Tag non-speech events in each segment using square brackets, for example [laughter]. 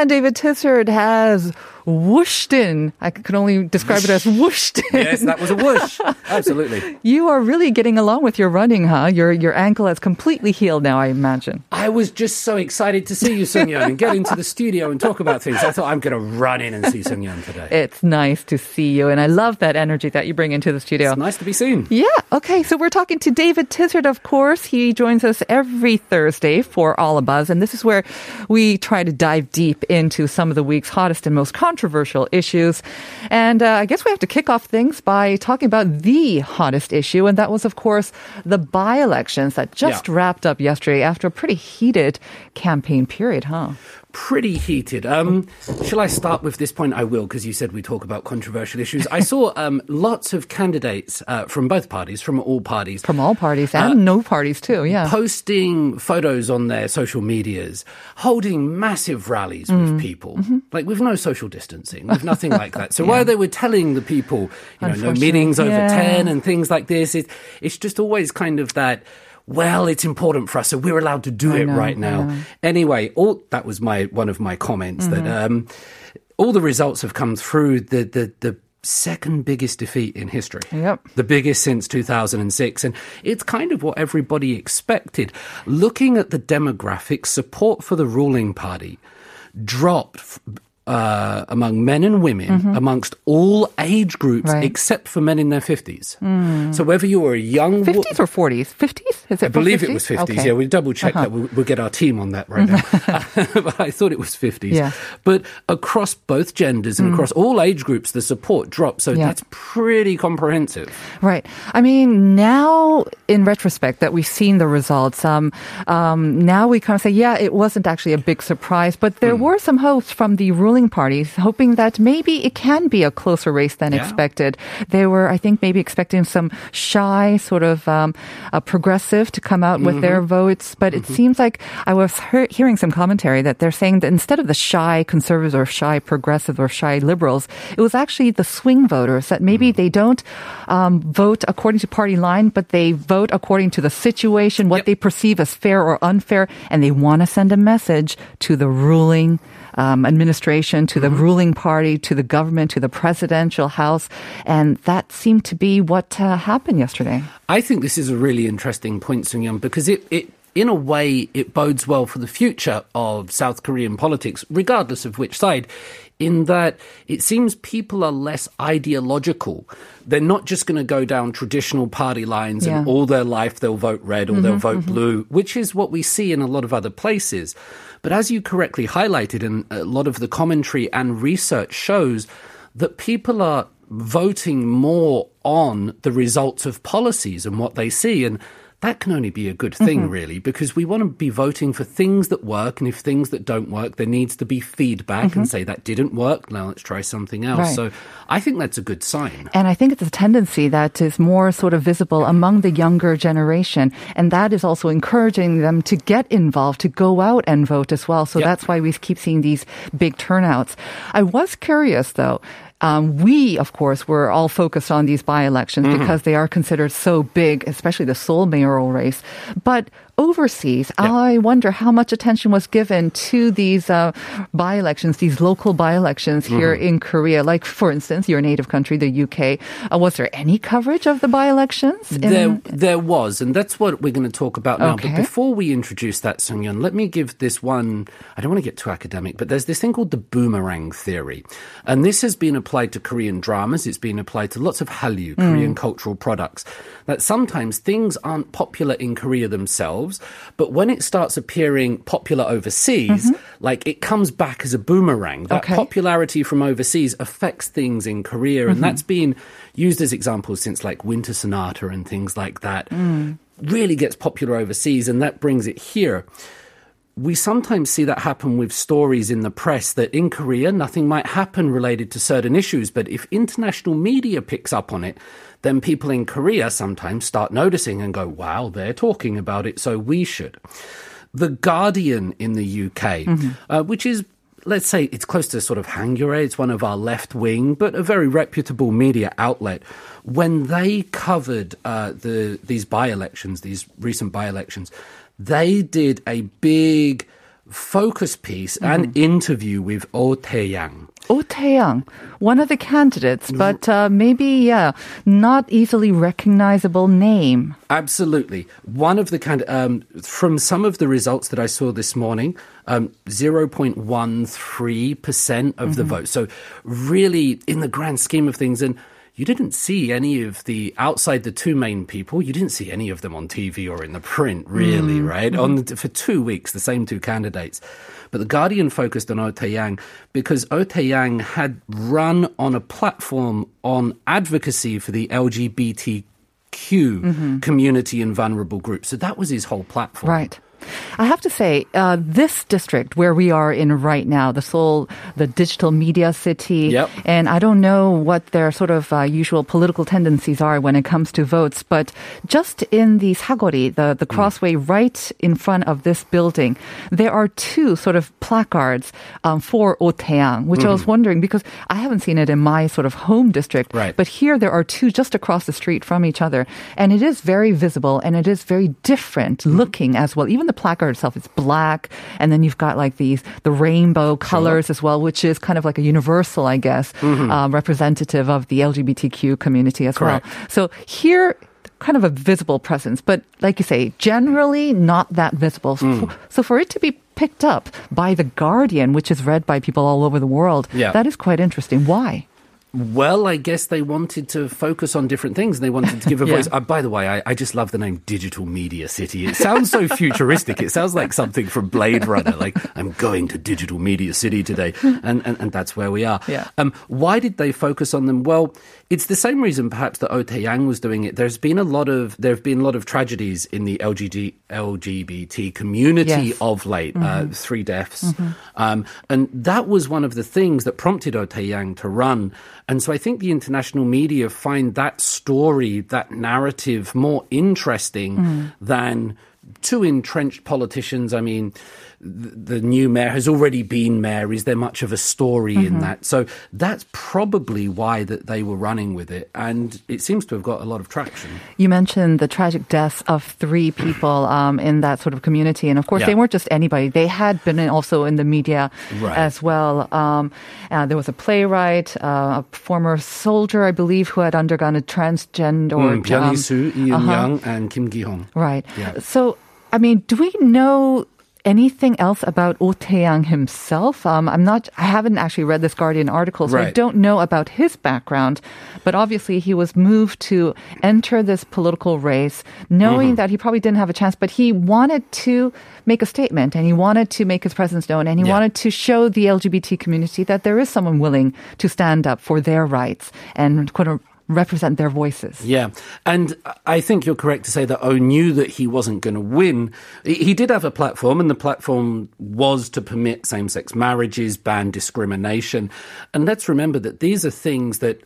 And David Tizard has whooshed in. I can only describe it as whooshed in. Yes, that was a whoosh. Absolutely. [laughs] You are really getting along with your running, huh? Your your ankle has completely healed now, I imagine. I was just so excited to see you, Sung Yeon, and get into the studio and talk about things. I thought I'm going to run in and see Sung Yeon today. It's nice to see you, and I love that energy that you bring into the studio. It's nice to be seen. Yeah. Okay. So we're talking to David Tizard, of course. He joins us every Thursday for All of Us. And this is where we try to dive deep into some of the week's hottest and most controversial issues. And uh, I guess we have to kick off things by talking about the hottest issue. And that was, of course, the by elections that just Yeah. wrapped up yesterday after a pretty heated campaign period, huh? Pretty heated. Um, shall I start with this point? I will, because you said we talk about controversial issues. I saw um, lots of candidates uh, from both parties, from all parties, From all parties and no parties, too. Yeah. posting photos on their social medias, holding massive rallies Mm. with people, Mm-hmm. like with no social distancing, with nothing like that. [laughs] So while they were telling the people, you know, no meetings over yeah. 10 and things like this, it, it's just always kind of that, well, it's important for us, so we're allowed to do I it know, right now. Anyway, all that was my one of my comments that Mm-hmm. um, all the results have come through the the the second biggest defeat in history. Yep. The biggest since 2006 and it's kind of what everybody expected. Looking at the demographics, support for the ruling party dropped uh, among men and women amongst all age groups Mm-hmm. Right. except for men in their 50s. So whether you were a young wo- 50s or 40s? 50s? Is it I believe it was 50s. Okay. Uh-huh. Yeah, we double check that. We'll, we'll get our team on that right now. [laughs] [laughs] but I thought it was 50s. Yeah. But across both genders and across all age groups, the support dropped. So Yeah. that's pretty comprehensive. Right. I mean, now in retrospect that we've seen the results, um, um, now we kind of say, yeah, it wasn't actually a big surprise, but there were some hopes from the ruling parties, hoping that maybe it can be a closer race than Yeah. expected. They were, I think, maybe expecting some shy sort of um, progressive to come out with their votes, but it seems like I was hear- hearing some commentary that they're saying that instead of the shy conservatives or shy progressives or shy liberals, it was actually the swing voters that maybe they don't um, vote according to party line, but they vote according to the situation, what Yep. they perceive as fair or unfair, and they want to send a message to the ruling um, administration, to the ruling party, to the government, to the presidential house, and that seemed to be what uh, happened yesterday. I think this is a really interesting point, Sung Young, because it, it, in a way, it bodes well for the future of South Korean politics, regardless of which side, in that it seems people are less ideological. They're not just going to go down traditional party lines and Yeah. Mm-hmm, all their life they'll vote red or they'll vote blue, which is what we see in a lot of other places. But as you correctly highlighted, and a lot of the commentary and research shows that people are voting more on the results of policies and what they see. And that can only be a good thing, mm-hmm. really, because we want to be voting for things that work. And if things that don't work, there needs to be feedback and mm-hmm. say that didn't work. Now let's try something else. Right. So I think that's a good sign. And I think it's a tendency that is more sort of visible among the younger generation. And that is also encouraging them to get involved, to go out and vote as well. So Yep. that's why we keep seeing these big turnouts. I was curious though. Um, we, of course, were all focused on these by elections because they are considered so big, especially the Seoul mayoral race. But overseas, I wonder how much attention was given to these uh, by elections, these local by elections here in Korea. Like, for instance, your native country, the UK. Uh, was there any coverage of the by elections? There, there was, and that's what we're going to talk about now. Okay. But before we introduce that, Sungyeon, let me give this one. I don't want to get too academic, but there's this thing called the boomerang theory, and this has been applied to Korean dramas. It's been applied to lots of Hallyu, Korean cultural products. That sometimes things aren't popular in Korea themselves, but when it starts appearing popular overseas, mm-hmm. like it comes back as a boomerang. That Okay. popularity from overseas affects things in Korea, and mm-hmm. that's been used as examples since like Winter Sonata and things like that. Mm. Really gets popular overseas, and that brings it here. We sometimes see that happen with stories in the press that in Korea nothing might happen related to certain issues, but if international media picks up on it, then people in Korea sometimes start noticing and go, wow, they're talking about it, so we should. The Guardian in the UK, uh, which is let's say it's close to sort of Hankyoreh, it's one of our left wing, but a very reputable media outlet. When they covered uh, the these by elections, these recent by elections, they did a big focus piece and interview with Oh Tae-yang. Oh Taeyang, one of the candidates, but uh, maybe yeah, not easily recognizable name. Absolutely. One of the kind um, from some of the results that I saw this morning, um, 0.13% of the vote. So really in the grand scheme of things and you didn't see any of the outside the two main people. You didn't see any of them on TV or in the print, really, mm, right? Mm. On the, for two weeks, the same two candidates. But the Guardian focused on Oh Tae-yang because Oh Tae-yang had run on a platform on advocacy for the LGBTQ mm-hmm. community and vulnerable groups. So that was his whole platform. Right. I have to say, uh, this district where we are in right now, the Seoul, the digital media city, Yep. and I don't know what their sort of uh, usual political tendencies are when it comes to votes, but just in the Sagori, the, the crossway right in front of this building, there are two sort of placards um, for Otaeyang, which I was wondering because I haven't seen it in my sort of home district, Right. but here there are two just across the street from each other, and it is very visible and it is very different looking as well. Even the placard itself is black, and then you've got like these the rainbow colors as well, which is kind of like a universal, I guess, um, representative of the LGBTQ community as Correct. well. So here. Kind of a visible presence, but like you say, generally not that visible. So, for, so for it to be picked up by The Guardian, which is read by people all over the world, Yeah. that is quite interesting. Why? Well, I guess they wanted to focus on different things. And they wanted to give a [laughs] Yeah. voice. Uh, by the way, I, I just love the name Digital Media City. It sounds so futuristic. It sounds like something from Blade Runner. Like I'm going to Digital Media City today, and and, and that's where we are. Yeah. Um, why did they focus on them? Well, it's the same reason perhaps that Oh Tae-yang was doing it. There's been a lot of there have been a lot of tragedies in the LGG, LGBT community Yes. of late. Uh, three deaths, um, and that was one of the things that prompted Oh Tae-yang to run. And so I think the international media find that story, that narrative, more interesting than two entrenched politicians. I mean, the, new mayor has already been mayor. Is there much of a story in that? So that's probably why that they were running with it, and it seems to have got a lot of traction. You mentioned the tragic deaths of three people [clears throat] um, in that sort of community, and of course, Yeah. they weren't just anybody. They had been also in the media Right. as well. Um, uh, there was a playwright, uh, a former soldier, I believe, who had undergone a transgender or Mm, Byun Hee-soo, Lee uh-huh. Young, and Kim Gi-hong. Right. Yeah. So, I mean, do we know anything else about Oh Tae-yang himself? Um, I'm not. I haven't actually read this Guardian article, so I don't know about his background. But obviously, he was moved to enter this political race, knowing Mm-hmm. that he probably didn't have a chance, but he wanted to make a statement and he wanted to make his presence known and he Yeah. wanted to show the LGBT community that there is someone willing to stand up for their rights and of represent their voices. Yeah, and I think you're correct to say that O knew that he wasn't going to win. He did have a platform, and the platform was to permit same-sex marriages, ban discrimination, and let's remember that these are things that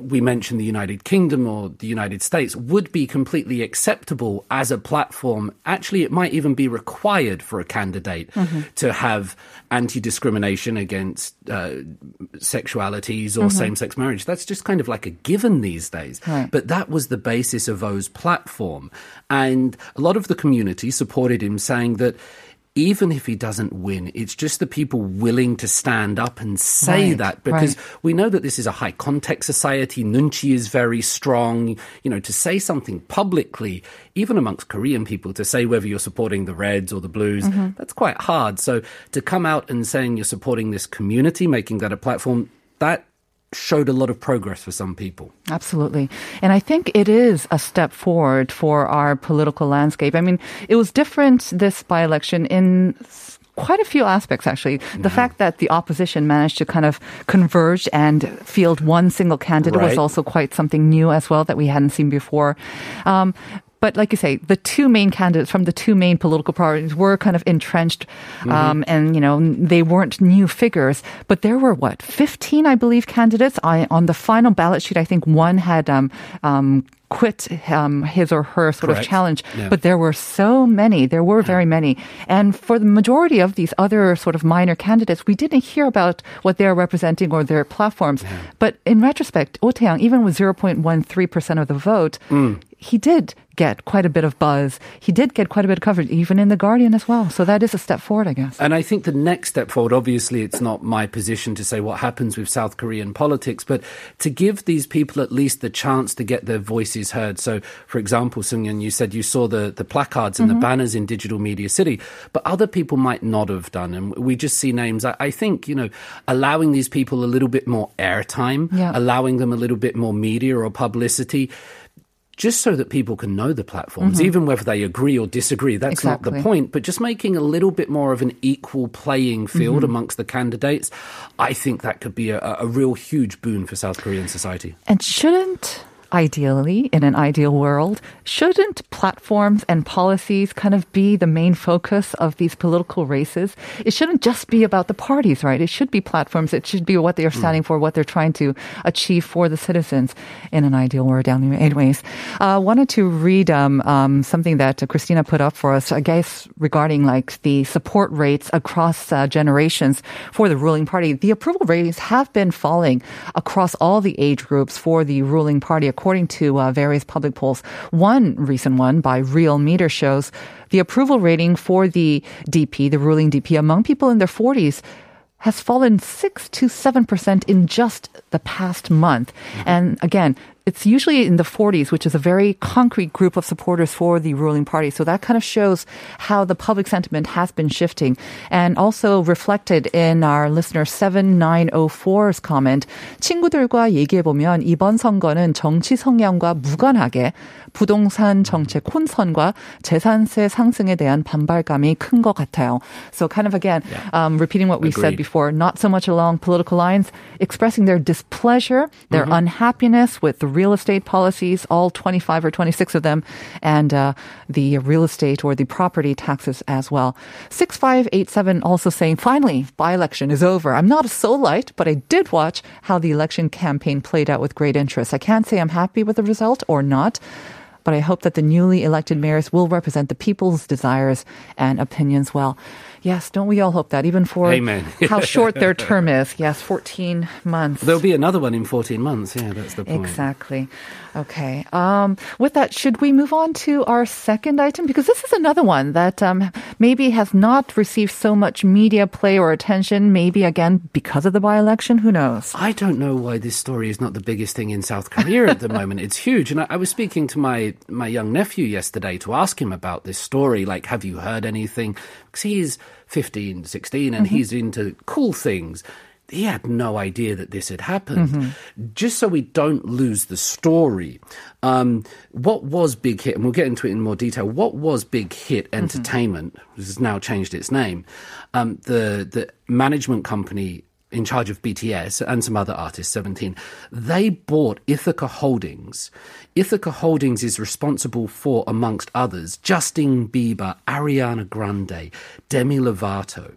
we mentioned the United Kingdom or the United States would be completely acceptable as a platform. Actually, it might even be required for a candidate to have anti-discrimination against uh, sexualities or same-sex marriage. That's just kind of like a given these days. Right. But that was the basis of O's platform. And a lot of the community supported him saying that even if he doesn't win, it's just the people willing to stand up and say Right, that because right. we know that this is a high context society. Nunchi is very strong. You know, to say something publicly, even amongst Korean people, to say whether you're supporting the Reds or the Blues, Mm-hmm. that's quite hard. So to come out and saying you're supporting this community, making that a platform, that showed a lot of progress for some people. Absolutely. And I think it is a step forward for our political landscape. I mean, it was different this by election in quite a few aspects, actually. The fact that the opposition managed to kind of converge and field one single candidate was also quite something new as well that we hadn't seen before. Um, But like you say, the two main candidates from the two main political parties were kind of entrenched, Mm-hmm. um, and you know they weren't new figures. But there were what 15, I believe, candidates. I on the final ballot sheet, I think one had um, um, quit um, his or her sort Correct. of challenge. Yeah. But there were so many. There were very many. And for the majority of these other sort of minor candidates, we didn't hear about what they're representing or their platforms. But in retrospect, Oh Tae-yang, even with 0.13% of the vote, Mm. He did get quite a bit of buzz. He did get quite a bit of coverage, even in The Guardian as well. So that is a step forward, I guess. And I think the next step forward, obviously, it's not my position to say what happens with South Korean politics, but to give these people at least the chance to get their voices heard. So, for example, Sungyeon, you said you saw the, the placards and the mm-hmm. banners in Digital Media City, but other people might not have done. And we just see names. I, I think, you know, allowing these people a little bit more airtime, Yeah. allowing them a little bit more media or publicity. Just so that people can know the platforms, even whether they agree or disagree, that's not the point. But just making a little bit more of an equal playing field Mm-hmm. amongst the candidates, I think that could be a, a real huge boon for South Korean society. And shouldn't, ideally, in an ideal world, shouldn't platforms and policies kind of be the main focus of these political races? It shouldn't just be about the parties, right? It should be platforms. It should be what they are standing for, what they're trying to achieve for the citizens in an ideal world. Anyways, uh, wanted to read um, um, something that Christina put up for us, I guess, regarding like the support rates across uh, generations for the ruling party. The approval ratings have been falling across all the age groups for the ruling party, according to uh, various public polls. One recent one by Real Meter shows the approval rating for the DP, the ruling DP, among people in their 40s has fallen 6 to 7% in just the past month. And again, it's usually in the 40s, which is a very concrete group of supporters for the ruling party. So that kind of shows how the public sentiment has been shifting and also reflected in our listener 7904's comment. 친구들과 얘기해보면 이번 선거는 정치 성향과 무관하게 부동산 정책 혼선과 재산세 상승에 대한 반발감이 큰 것 같아요. So kind of again, yeah. um, repeating what we Agreed. said before, not so much along political lines, expressing their displeasure, their mm-hmm. unhappiness with the real estate policies, all 25 or 26 of them, and uh, the real estate or the property taxes as well. 6587 also saying, finally, by-election is over. I'm not a Seoulite, but I did watch how the election campaign played out with great interest. I can't say I'm happy with the result or not but I hope that the newly elected mayors will represent the people's desires and opinions well. Yes, don't we all hope that, even for Amen. [laughs] how short their term is? Yes, 14 months. There'll be another one in 14 months. Yeah, that's the point. Exactly. Okay. Um, with that, should we move on to our second item? Because this is another one that um, maybe has not received so much media play or attention. Maybe again because of the by-election. Who knows? I don't know why this story is not the biggest thing in South Korea at the [laughs] moment. It's huge. And I, I was speaking to my, my young nephew yesterday to ask him about this story. Like, have you heard anything? He's 15, 16, and he's into cool things. He had no idea that this had happened. Just so we don't lose the story, um, what was Big Hit, and we'll get into it in more detail, what was Big Hit Entertainment, which has now changed its name, um, the, the management company in charge of BTS and some other artists, 17, they bought Ithaca Holdings. Ithaca Holdings is responsible for, amongst others, Justin Bieber, Ariana Grande, Demi Lovato.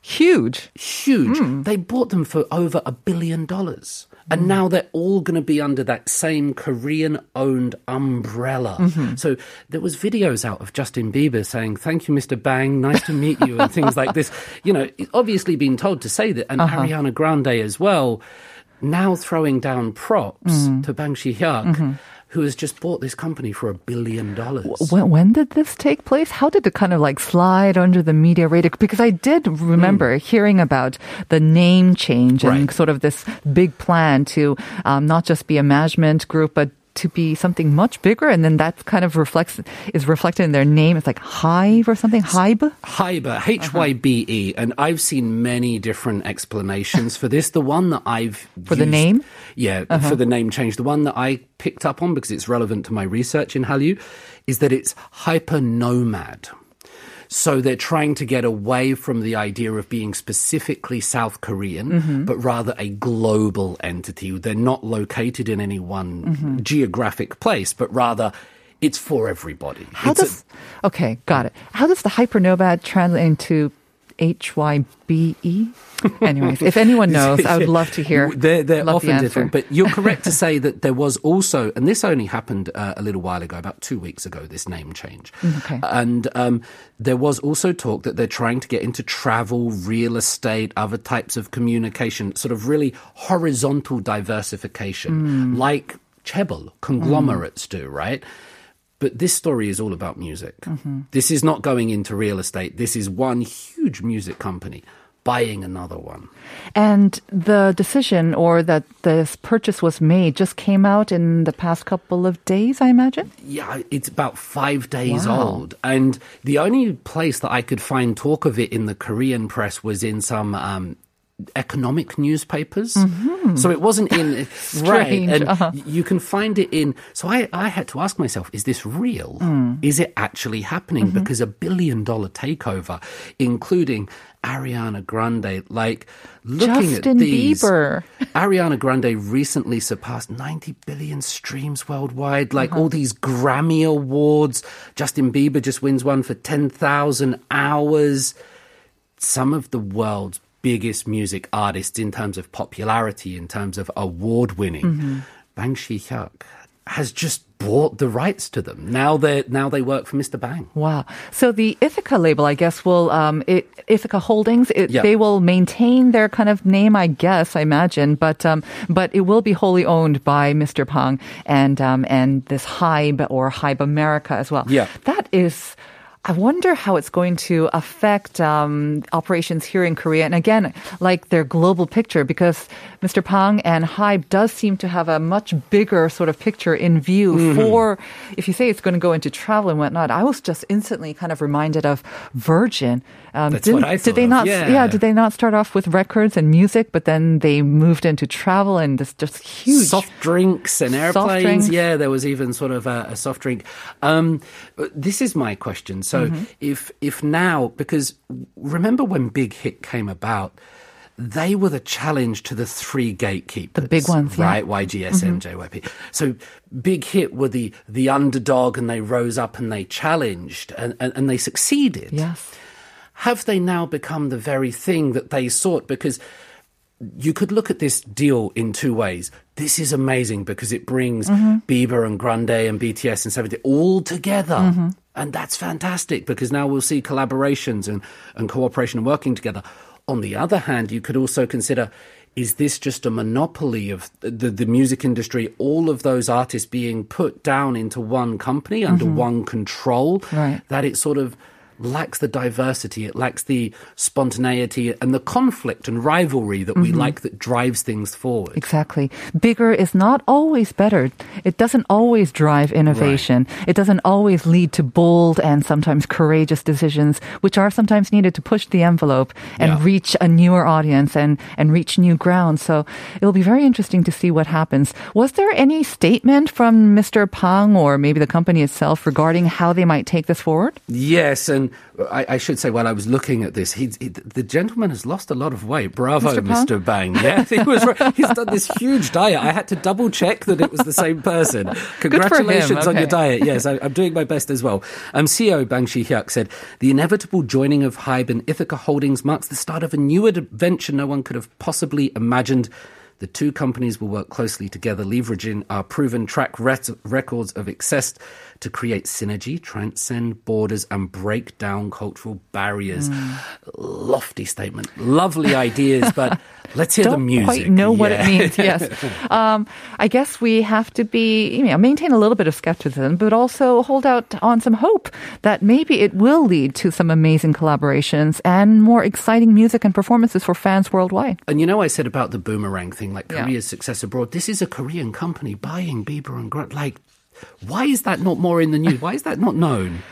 Huge. Huge. Hmm. They bought them for over a billion dollars. And now they're all going to be under that same Korean owned umbrella. Mm-hmm. So there was videos out of Justin Bieber saying, thank you, Mr. Bang. Nice to meet you and things like this. You know, obviously being told to say that. And uh-huh. Ariana Grande as well, now throwing down props mm-hmm. to Bang Shi-hyuk, mm-hmm. Who has just bought this company for a billion dollars. When, when did this take place? How did it kind of like slide under the media radar? Because I did remember hearing about the name change and Right. sort of this big plan to um, not just be a management group, but to be something much bigger. And then that kind of reflects is reflected in their name. It's like Hive or something. Hive. Hybe, H Y B E, and I've seen many different explanations for this. The one that I've For the used- name? Uh-huh. yeah, for the name change. The one that I picked up on because it's relevant to my research in Hallyu is that it's hyper nomad. So they're trying to get away from the idea of being specifically South Korean, Mm-hmm. but rather a global entity. They're not located in any one Mm-hmm. geographic place, but rather it's for everybody. How It's a- does okay, got it. How does the hypernomad translate into H Y B E? Anyways, if anyone [laughs] knows, I would love to hear. They're, they're love the often different, but you're correct to [laughs] say that there was also, and this only happened uh, a little while ago, about two weeks ago, this name change. okay. And um, there was also talk that they're trying to get into travel, real estate, other types of communication, sort of really horizontal diversification, Mm. like chaebol, conglomerates do, right? But this story is all about music. Mm-hmm. This is not going into real estate. This is one huge music company buying another one. And the decision or that this purchase was made just came out in the past couple of days, I imagine. Yeah, it's about five days Wow. old. And the only place that I could find talk of it in the Korean press was in some um, economic newspapers. So it wasn't in. [laughs] right. Mm-hmm. And uh-huh. you can find it in. So I, I had to ask myself, is this real? Mm. Is it actually happening? Mm-hmm. Because a billion dollar takeover, including Ariana Grande, like looking Justin at these. Bieber. [laughs] Ariana Grande recently surpassed 90 billion streams worldwide, like Uh-huh. all these Grammy Awards. Justin Bieber just wins one for 10,000 hours. Some of the world's biggest music artists in terms of popularity, in terms of award winning, Mm-hmm. Bang Shi-hyuk has just bought the rights to them. Now they now they work for Mr. Bang. Wow. So the Ithaca label, I guess, will um, it, Ithaca Holdings. It, Yeah. They will maintain their kind of name, I guess, I imagine, but um, but it will be wholly owned by Mr. Bang and um, and this Hybe or Hybe America as well. Yeah. That is. I wonder how it's going to affect um, operations here in Korea. And again, like their global picture, because Mr. Bang and Hybe does seem to have a much bigger sort of picture in view Mm-hmm. for, if you say it's going to go into travel and whatnot. I was just instantly kind of reminded of Virgin. Um, That's what I Did they not? yeah. Did they not start off with records and music, but then they moved into travel and this just huge soft drinks and airplanes. drinks. Yeah, there was even sort of a, a soft drink. Um, this is my question. So Mm-hmm. if if now because remember when Big Hit came about. They were the challenge to the three gatekeepers, The big ones, yeah. Mm-hmm. JYP. So Big Hit were the the underdog, and they rose up and they challenged, and, and, and they succeeded Yes. have they now become the very thing that they sought? Because you could look at this deal in two ways. This is amazing because it brings mm-hmm. Bieber and Grande and BTS and 70 all together. Mm-hmm. And that's fantastic because now we'll see collaborations and, and cooperation and working together. On the other hand, you could also consider is this just a monopoly of the, the music industry, all of those artists being put down into one company under mm-hmm. one control? Right. That it sort of lacks the diversity, it lacks the spontaneity and the conflict and rivalry that we mm-hmm. like that drives things forward. Exactly. Bigger is not always better. It doesn't always drive innovation. It doesn't always lead to bold and sometimes courageous decisions, which are sometimes needed to push the envelope and Yeah. reach a newer audience and, and reach new ground. So it'll be very interesting to see what happens. Was there any statement from Mr. Bang or maybe the company itself regarding how they might take this forward? Yes, and I, I should say while I was looking at this, he, he, the gentleman has lost a lot of weight. Bravo, Mr. Mr. Bang. Yeah, [laughs] he was. He's done this huge diet. I had to double check that it was the same person. [laughs] Congratulations on your diet. Yes, I, I'm doing my best as well. Um, CEO Bang Shi-hyuk said the inevitable joining of Hybe and Ithaca Holdings marks the start of a new adventure no one could have possibly imagined. The two companies will work closely together, leveraging our proven track records of success to create synergy, transcend borders, and break down cultural barriers. Hmm. Lofty statement, lovely ideas, but [laughs] let's hear the don't music. quite know what it means. Yes, [laughs] um, I guess we have to be, you know, maintain a little bit of skepticism, but also hold out on some hope that maybe it will lead to some amazing collaborations and more exciting music and performances for fans worldwide. And you know, I said about the boomerang thing, like Yeah. Korea's success abroad. This is a Korean company buying Bieber and Grunt. Like, why is that not more in the news? Why is that not known?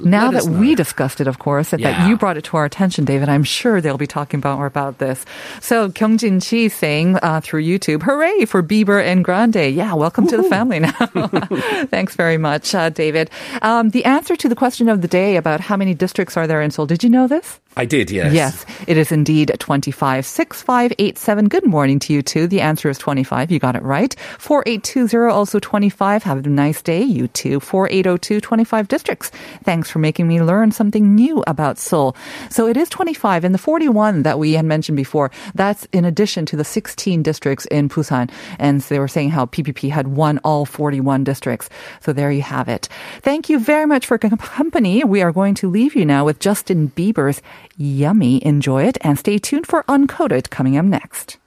Now Let that we discussed it, of course, and that you brought it to our attention, David, I'm sure they'll be talking about more about this. So Kyungjin Chi saying uh, through YouTube, "Hooray for Bieber and Grande!" Yeah, welcome to the family now. [laughs] Thanks very much, uh, David. Um, the answer to the question of the day about how many districts are there in Seoul, did you know this? I did, yes. Yes, it is indeed 25. 6587. Good morning to you too. The answer is 25. You got it right. 4820 also 25. Have a nice day. You too. 4802 25 districts. Thanks for making me learn something new about Seoul. So it is 25 and the 41 that we had mentioned before. That's in addition to the 16 districts in Busan. And they were saying how PPP had won all 41 districts. So there you have it. Thank you very much for company. We are going to leave you now with Justin Bieber's Yummy. Enjoy it and stay tuned for Uncoded coming up next.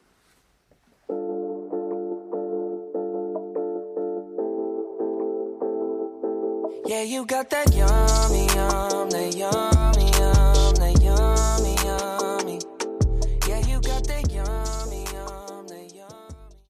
Yeah, you got that yummy, yum, that yum.